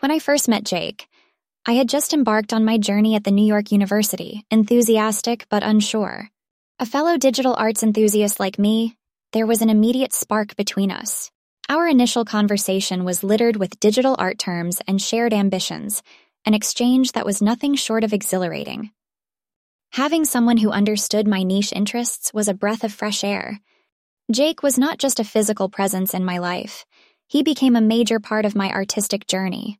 When I first met Jake, I had just embarked on my journey at the New York University, enthusiastic but unsure. A fellow digital arts enthusiast like me, there was an immediate spark between us. Our initial conversation was littered with digital art terms and shared ambitions, an exchange that was nothing short of exhilarating. Having someone who understood my niche interests was a breath of fresh air. Jake was not just a physical presence in my life, he became a major part of my artistic journey.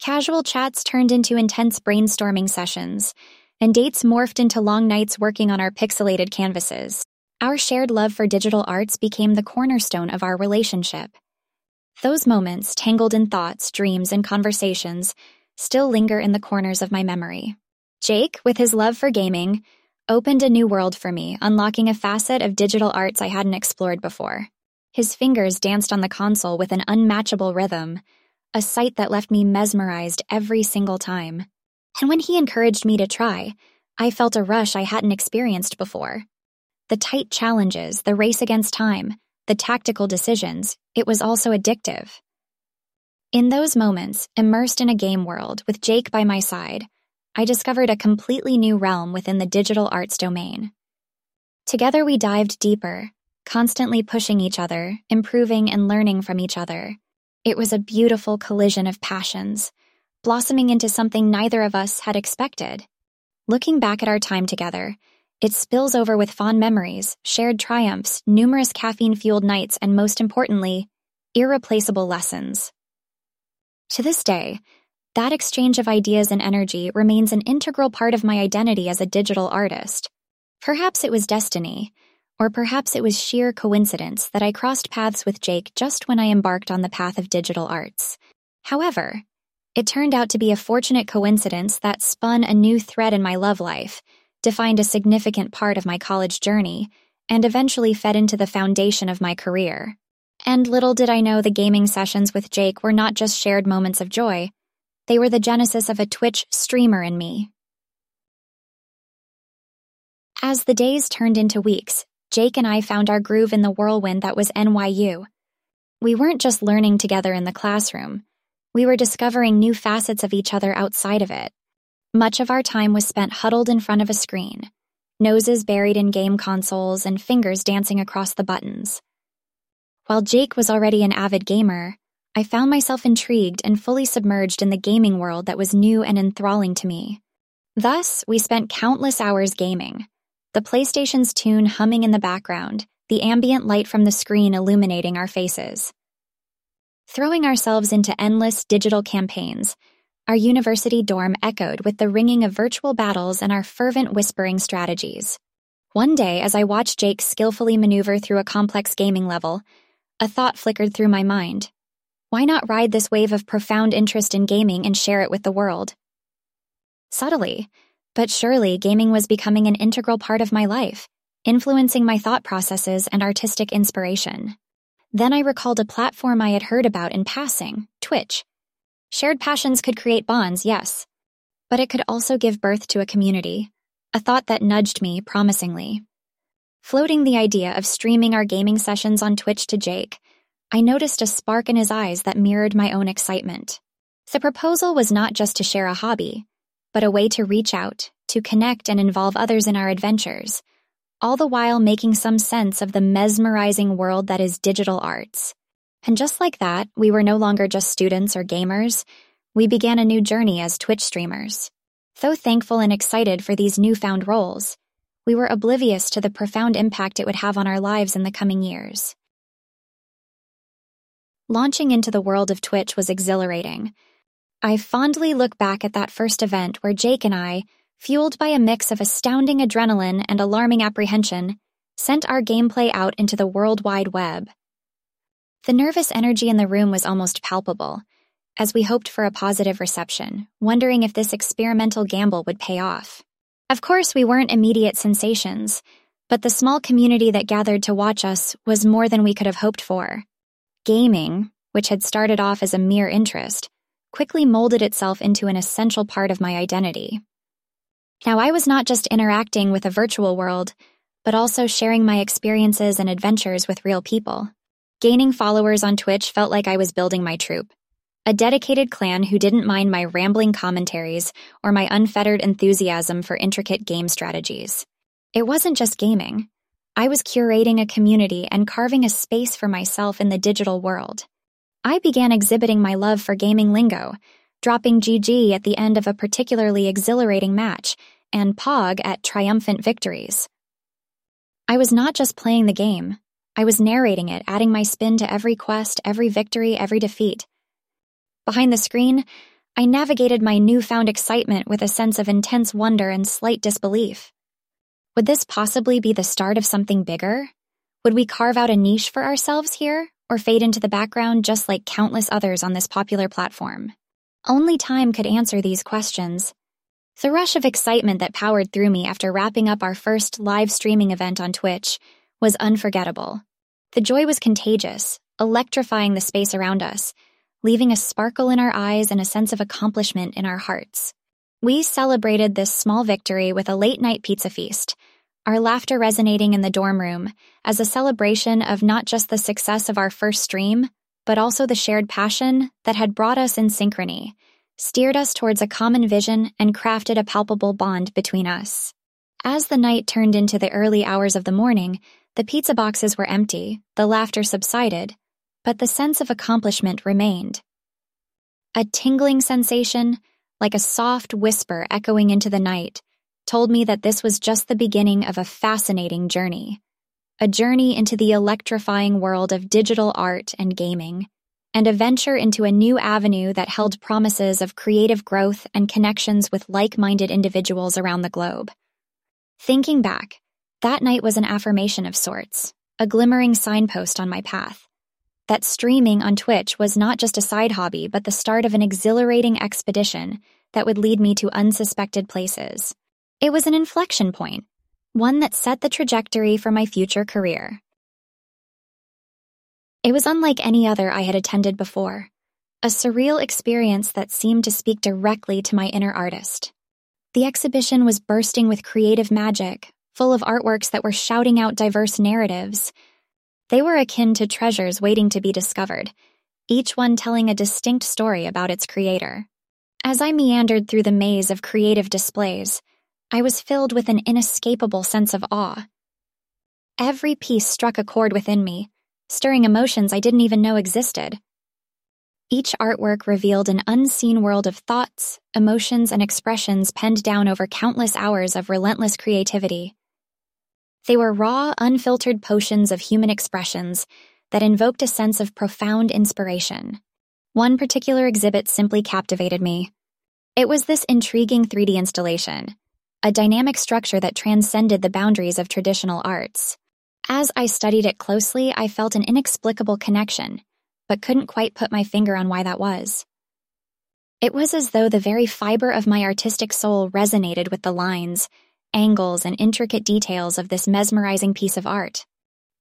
Casual chats turned into intense brainstorming sessions, and dates morphed into long nights working on our pixelated canvases. Our shared love for digital arts became the cornerstone of our relationship. Those moments, tangled in thoughts, dreams, and conversations, still linger in the corners of my memory. Jake, with his love for gaming, opened a new world for me, unlocking a facet of digital arts I hadn't explored before. His fingers danced on the console with an unmatchable rhythm, a sight that left me mesmerized every single time. And when he encouraged me to try, I felt a rush I hadn't experienced before. The tight challenges, the race against time, the tactical decisions, it was also addictive. In those moments, immersed in a game world with Jake by my side, I discovered a completely new realm within the digital arts domain. Together we dived deeper, constantly pushing each other, improving and learning from each other. It was a beautiful collision of passions, blossoming into something neither of us had expected. Looking back at our time together, it spills over with fond memories, shared triumphs, numerous caffeine fueled nights, and most importantly, irreplaceable lessons. To this day, that exchange of ideas and energy remains an integral part of my identity as a digital artist. Perhaps it was destiny, or perhaps it was sheer coincidence that I crossed paths with Jake just when I embarked on the path of digital arts. However, it turned out to be a fortunate coincidence that spun a new thread in my love life, defined a significant part of my college journey, and eventually fed into the foundation of my career. And little did I know the gaming sessions with Jake were not just shared moments of joy, they were the genesis of a Twitch streamer in me. As the days turned into weeks, Jake and I found our groove in the whirlwind that was NYU. We weren't just learning together in the classroom, we were discovering new facets of each other outside of it. Much of our time was spent huddled in front of a screen, noses buried in game consoles and fingers dancing across the buttons. While Jake was already an avid gamer, I found myself intrigued and fully submerged in the gaming world that was new and enthralling to me. Thus, we spent countless hours gaming the PlayStation's tune humming in the background, the ambient light from the screen illuminating our faces. Throwing ourselves into endless digital campaigns, our university dorm echoed with the ringing of virtual battles and our fervent whispering strategies. One day, as I watched Jake skillfully maneuver through a complex gaming level, a thought flickered through my mind. Why not ride this wave of profound interest in gaming and share it with the world? Subtly, but surely gaming was becoming an integral part of my life, influencing my thought processes and artistic inspiration. Then I recalled a platform I had heard about in passing, Twitch. Shared passions could create bonds, yes, but it could also give birth to a community, a thought that nudged me promisingly. Floating the idea of streaming our gaming sessions on Twitch to Jake, I noticed a spark in his eyes that mirrored my own excitement. The proposal was not just to share a hobby, but a way to reach out, to connect and involve others in our adventures, all the while making some sense of the mesmerizing world that is digital arts. And just like that, we were no longer just students or gamers. We began a new journey as Twitch streamers. Though thankful and excited for these newfound roles, we were oblivious to the profound impact it would have on our lives in the coming years. Launching into the world of Twitch was exhilarating, I fondly look back at that first event where Jake and I, fueled by a mix of astounding adrenaline and alarming apprehension, sent our gameplay out into the World Wide Web. The nervous energy in the room was almost palpable, as we hoped for a positive reception, wondering if this experimental gamble would pay off. Of course, we weren't immediate sensations, but the small community that gathered to watch us was more than we could have hoped for. Gaming, which had started off as a mere interest, quickly molded itself into an essential part of my identity. Now, I was not just interacting with a virtual world, but also sharing my experiences and adventures with real people. Gaining followers on Twitch felt like I was building my troop. a dedicated clan who didn't mind my rambling commentaries or my unfettered enthusiasm for intricate game strategies. It wasn't just gaming. I was curating a community and carving a space for myself in the digital world. I began exhibiting my love for gaming lingo, dropping GG at the end of a particularly exhilarating match and POG at triumphant victories. I was not just playing the game, I was narrating it, adding my spin to every quest, every victory, every defeat. Behind the screen, I navigated my newfound excitement with a sense of intense wonder and slight disbelief. Would this possibly be the start of something bigger? Would we carve out a niche for ourselves here, or fade into the background just like countless others on this popular platform? Only time could answer these questions. The rush of excitement that powered through me after wrapping up our first live streaming event on Twitch was unforgettable. The joy was contagious, electrifying the space around us, leaving a sparkle in our eyes and a sense of accomplishment in our hearts. We celebrated this small victory with a late night pizza feast, our laughter resonating in the dorm room as a celebration of not just the success of our first stream, but also the shared passion that had brought us in synchrony, steered us towards a common vision, and crafted a palpable bond between us. As the night turned into the early hours of the morning, the pizza boxes were empty, the laughter subsided, but the sense of accomplishment remained. A tingling sensation, like a soft whisper echoing into the night, told me that this was just the beginning of a fascinating journey. A journey into the electrifying world of digital art and gaming, and a venture into a new avenue that held promises of creative growth and connections with like minded individuals around the globe. Thinking back, that night was an affirmation of sorts, a glimmering signpost on my path that streaming on Twitch was not just a side hobby, but the start of an exhilarating expedition that would lead me to unsuspected places. It was an inflection point, one that set the trajectory for my future career. It was unlike any other I had attended before, a surreal experience that seemed to speak directly to my inner artist. The exhibition was bursting with creative magic, full of artworks that were shouting out diverse narratives they were akin to treasures waiting to be discovered, each one telling a distinct story about its creator. As I meandered through the maze of creative displays, I was filled with an inescapable sense of awe. Every piece struck a chord within me, stirring emotions I didn't even know existed. Each artwork revealed an unseen world of thoughts, emotions, and expressions penned down over countless hours of relentless creativity. They were raw, unfiltered potions of human expressions that invoked a sense of profound inspiration. One particular exhibit simply captivated me. It was this intriguing 3D installation, a dynamic structure that transcended the boundaries of traditional arts. As I studied it closely, I felt an inexplicable connection, but couldn't quite put my finger on why that was. It was as though the very fiber of my artistic soul resonated with the lines, angles, and intricate details of this mesmerizing piece of art.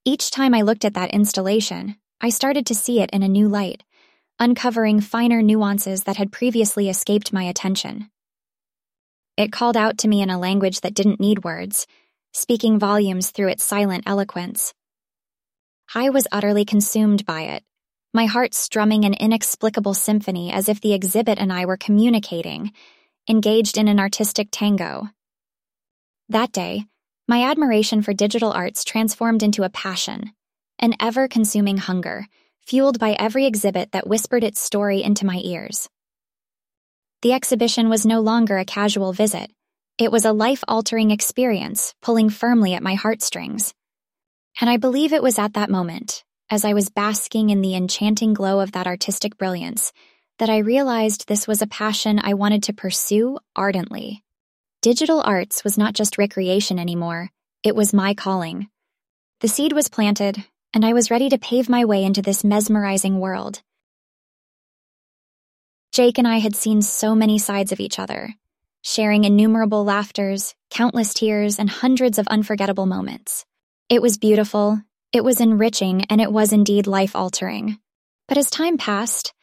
Each time I looked at that installation, I started to see it in a new light, uncovering finer nuances that had previously escaped my attention. It called out to me in a language that didn't need words, speaking volumes through its silent eloquence. I was utterly consumed by it, my heart strumming an inexplicable symphony as if the exhibit and I were communicating, engaged in an artistic tango. That day, my admiration for digital arts transformed into a passion, an ever consuming hunger, fueled by every exhibit that whispered its story into my ears. The exhibition was no longer a casual visit, it was a life altering experience, pulling firmly at my heartstrings. And I believe it was at that moment, as I was basking in the enchanting glow of that artistic brilliance, that I realized this was a passion I wanted to pursue ardently. Digital arts was not just recreation anymore, it was my calling. The seed was planted, and I was ready to pave my way into this mesmerizing world. Jake and I had seen so many sides of each other, sharing innumerable laughters, countless tears, and hundreds of unforgettable moments. It was beautiful, it was enriching, and it was indeed life altering. But as time passed,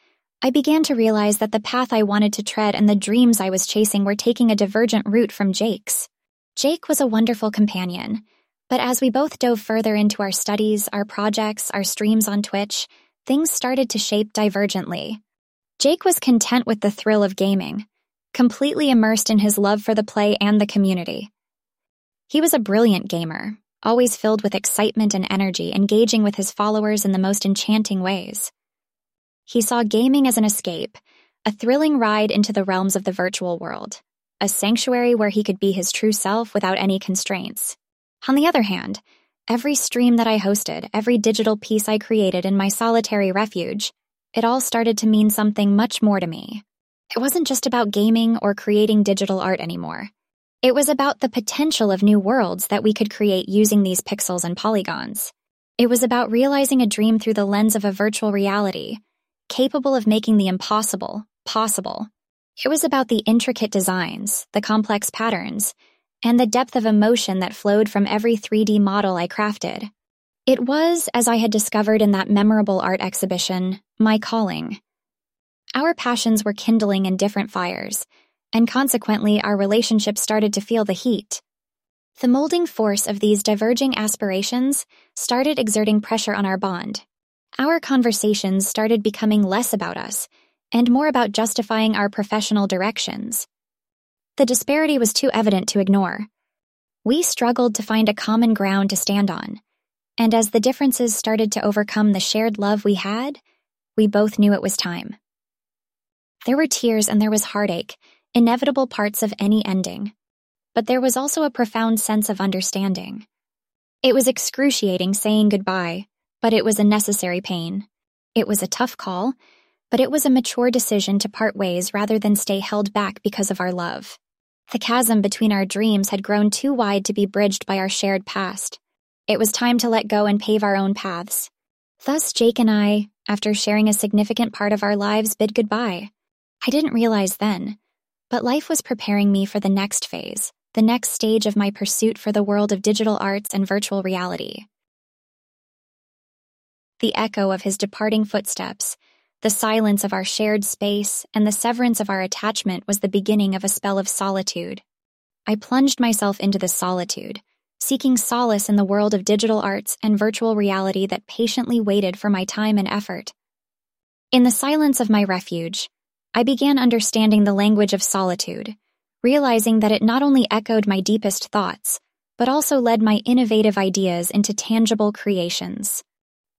I began to realize that the path I wanted to tread and the dreams I was chasing were taking a divergent route from Jake's. Jake was a wonderful companion, but as we both dove further into our studies, our projects, our streams on Twitch, things started to shape divergently. Jake was content with the thrill of gaming, completely immersed in his love for the play and the community. He was a brilliant gamer, always filled with excitement and energy, engaging with his followers in the most enchanting ways. He saw gaming as an escape, a thrilling ride into the realms of the virtual world, a sanctuary where he could be his true self without any constraints. On the other hand, every stream that I hosted, every digital piece I created in my solitary refuge, it all started to mean something much more to me. It wasn't just about gaming or creating digital art anymore. It was about the potential of new worlds that we could create using these pixels and polygons. It was about realizing a dream through the lens of a virtual reality, capable of making the impossible possible. It was about the intricate designs, the complex patterns, and the depth of emotion that flowed from every 3D model I crafted. It was, as I had discovered in that memorable art exhibition, my calling. Our passions were kindling in different fires, and consequently our relationship started to feel the heat. The molding force of these diverging aspirations started exerting pressure on our bond. Our conversations started becoming less about us and more about justifying our professional directions. The disparity was too evident to ignore. We struggled to find a common ground to stand on, and as the differences started to overcome the shared love we had, we both knew it was time. There were tears and there was heartache, inevitable parts of any ending. But there was also a profound sense of understanding. It was excruciating saying goodbye, but it was a necessary pain. It was a tough call, but it was a mature decision to part ways rather than stay held back because of our love. The chasm between our dreams had grown too wide to be bridged by our shared past. It was time to let go and pave our own paths. Thus, Jake and I, after sharing a significant part of our lives, bid goodbye. I didn't realize then, but life was preparing me for the next phase, the next stage of my pursuit for the world of digital arts and virtual reality. The echo of his departing footsteps, the silence of our shared space, and the severance of our attachment was the beginning of a spell of solitude. I plunged myself into the solitude, seeking solace in the world of digital arts and virtual reality that patiently waited for my time and effort. In the silence of my refuge, I began understanding the language of solitude, realizing that it not only echoed my deepest thoughts, but also led my innovative ideas into tangible creations.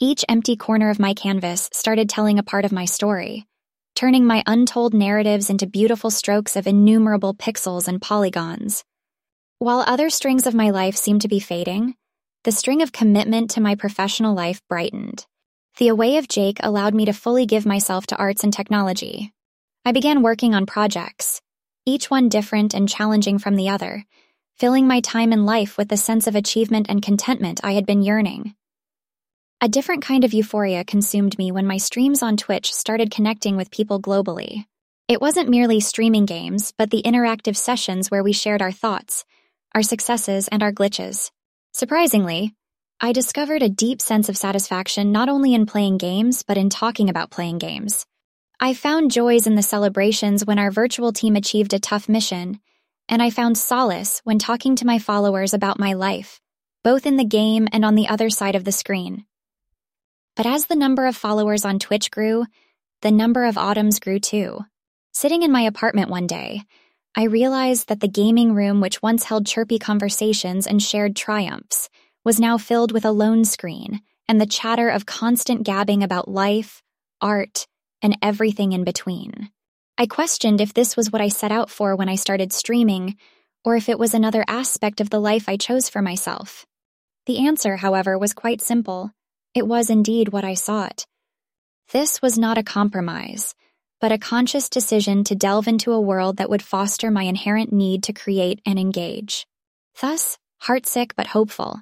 Each empty corner of my canvas started telling a part of my story, turning my untold narratives into beautiful strokes of innumerable pixels and polygons. While other strings of my life seemed to be fading, the string of commitment to my professional life brightened. The Away of Jake allowed me to fully give myself to arts and technology, I began working on projects, each one different and challenging from the other, filling my time and life with the sense of achievement and contentment I had been yearning. A different kind of euphoria consumed me when my streams on Twitch started connecting with people globally. It wasn't merely streaming games, but the interactive sessions where we shared our thoughts, our successes, and our glitches. Surprisingly, I discovered a deep sense of satisfaction not only in playing games, but in talking about playing games. I found joys in the celebrations when our virtual team achieved a tough mission, and I found solace when talking to my followers about my life, both in the game and on the other side of the screen. But as the number of followers on Twitch grew, the number of autumns grew too. Sitting in my apartment one day, I realized that the gaming room, which once held chirpy conversations and shared triumphs, was now filled with a lone screen and the chatter of constant gabbing about life, art, and everything in between. I questioned if this was what I set out for when I started streaming, or if it was another aspect of the life I chose for myself. The answer, however, was quite simple. It was indeed what I sought. This was not a compromise, but a conscious decision to delve into a world that would foster my inherent need to create and engage. Thus, heartsick but hopeful,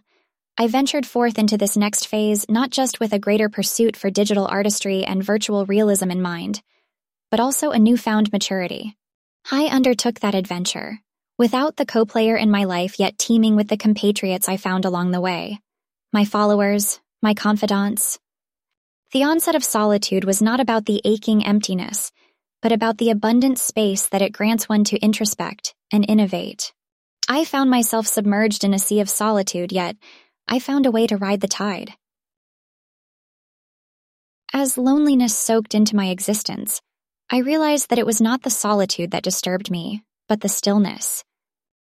I ventured forth into this next phase not just with a greater pursuit for digital artistry and virtual realism in mind, but also a newfound maturity. I undertook that adventure, without the co player in my life yet teeming with the compatriots I found along the way my followers, my confidants. The onset of solitude was not about the aching emptiness, but about the abundant space that it grants one to introspect and innovate. I found myself submerged in a sea of solitude, yet I found a way to ride the tide. As loneliness soaked into my existence, I realized that it was not the solitude that disturbed me, but the stillness.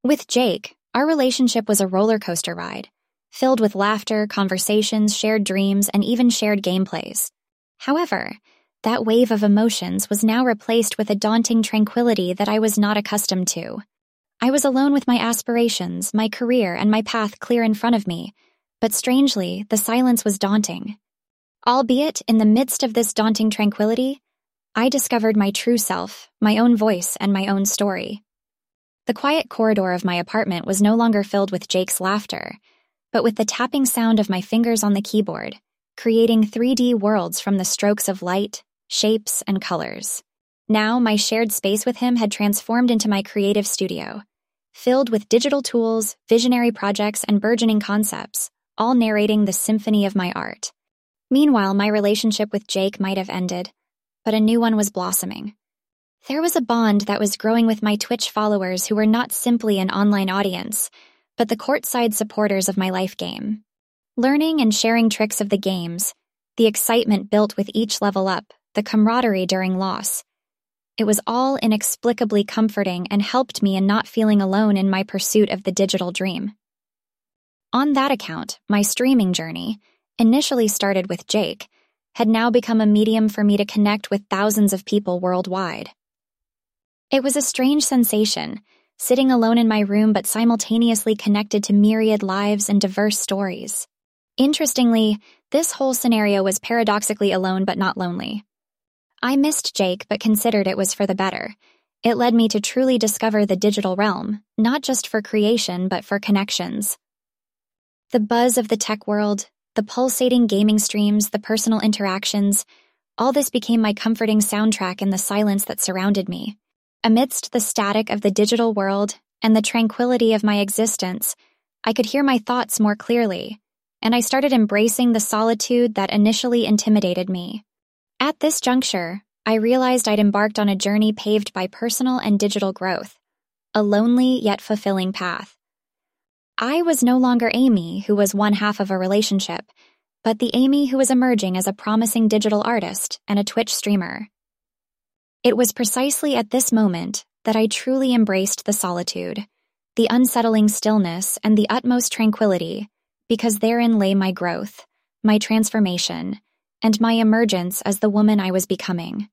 With Jake, our relationship was a roller coaster ride, filled with laughter, conversations, shared dreams, and even shared gameplays. However, that wave of emotions was now replaced with a daunting tranquility that I was not accustomed to. I was alone with my aspirations, my career, and my path clear in front of me, but strangely, the silence was daunting. Albeit, in the midst of this daunting tranquility, I discovered my true self, my own voice, and my own story. The quiet corridor of my apartment was no longer filled with Jake's laughter, but with the tapping sound of my fingers on the keyboard, creating 3D worlds from the strokes of light, shapes, and colors. Now, my shared space with him had transformed into my creative studio, filled with digital tools, visionary projects, and burgeoning concepts, all narrating the symphony of my art. Meanwhile, my relationship with Jake might have ended, but a new one was blossoming. There was a bond that was growing with my Twitch followers who were not simply an online audience, but the courtside supporters of my life game. Learning and sharing tricks of the games, the excitement built with each level up, the camaraderie during loss. It was all inexplicably comforting and helped me in not feeling alone in my pursuit of the digital dream. On that account, my streaming journey, initially started with Jake, had now become a medium for me to connect with thousands of people worldwide. It was a strange sensation, sitting alone in my room but simultaneously connected to myriad lives and diverse stories. Interestingly, this whole scenario was paradoxically alone but not lonely. I missed Jake but considered it was for the better. It led me to truly discover the digital realm, not just for creation but for connections. The buzz of the tech world, the pulsating gaming streams, the personal interactions, all this became my comforting soundtrack in the silence that surrounded me. Amidst the static of the digital world and the tranquility of my existence, I could hear my thoughts more clearly, and I started embracing the solitude that initially intimidated me. At this juncture, I realized I'd embarked on a journey paved by personal and digital growth, a lonely yet fulfilling path. I was no longer Amy, who was one half of a relationship, but the Amy who was emerging as a promising digital artist and a Twitch streamer. It was precisely at this moment that I truly embraced the solitude, the unsettling stillness, and the utmost tranquility, because therein lay my growth, my transformation, and my emergence as the woman I was becoming.